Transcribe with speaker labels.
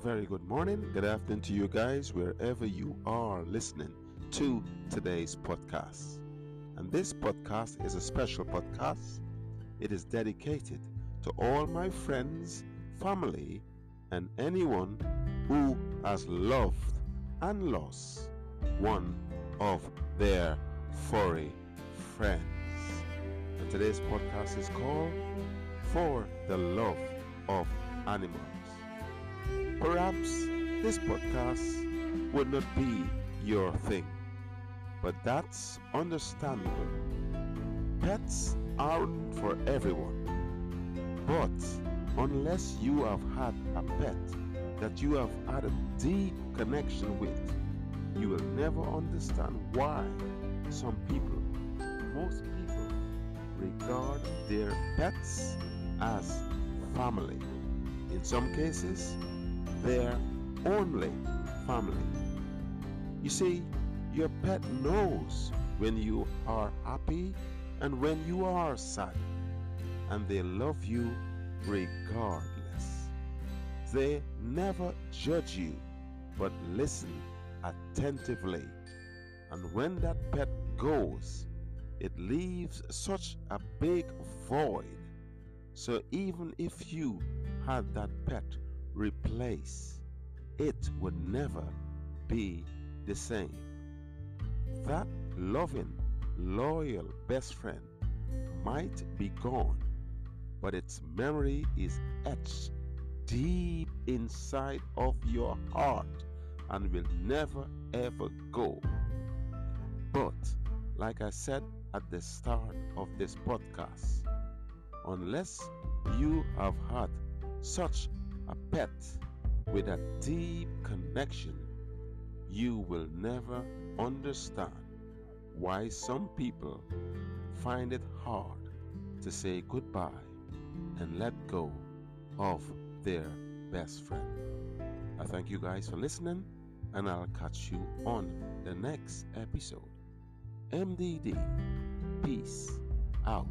Speaker 1: very good morning, good afternoon to you guys, wherever you are listening to today's podcast. And this podcast is a special podcast. It is dedicated to all my friends, family, and anyone who has loved and lost one of their furry friends. And today's podcast is called For the Love of Animals. Perhaps this podcast would not be your thing, but that's understandable. Pets aren't for everyone, but unless you have had a pet that you have had a deep connection with, you will never understand why some people, most people, regard their pets as family. In some cases, their only family. You see, your pet knows when you are happy and when you are sad, and they love you regardless. They never judge you, but listen attentively. And when that pet goes, it leaves such a big void. So even if you had that pet replace, it would never be the same. That loving, loyal best friend might be gone, but its memory is etched deep inside of your heart and will never ever go. But, like I said at the start of this podcast, unless you have had such a pet with a deep connection, you will never understand why some people find it hard to say goodbye and let go of their best friend. I thank you guys for listening, and I'll catch you on the next episode. MDD, peace out.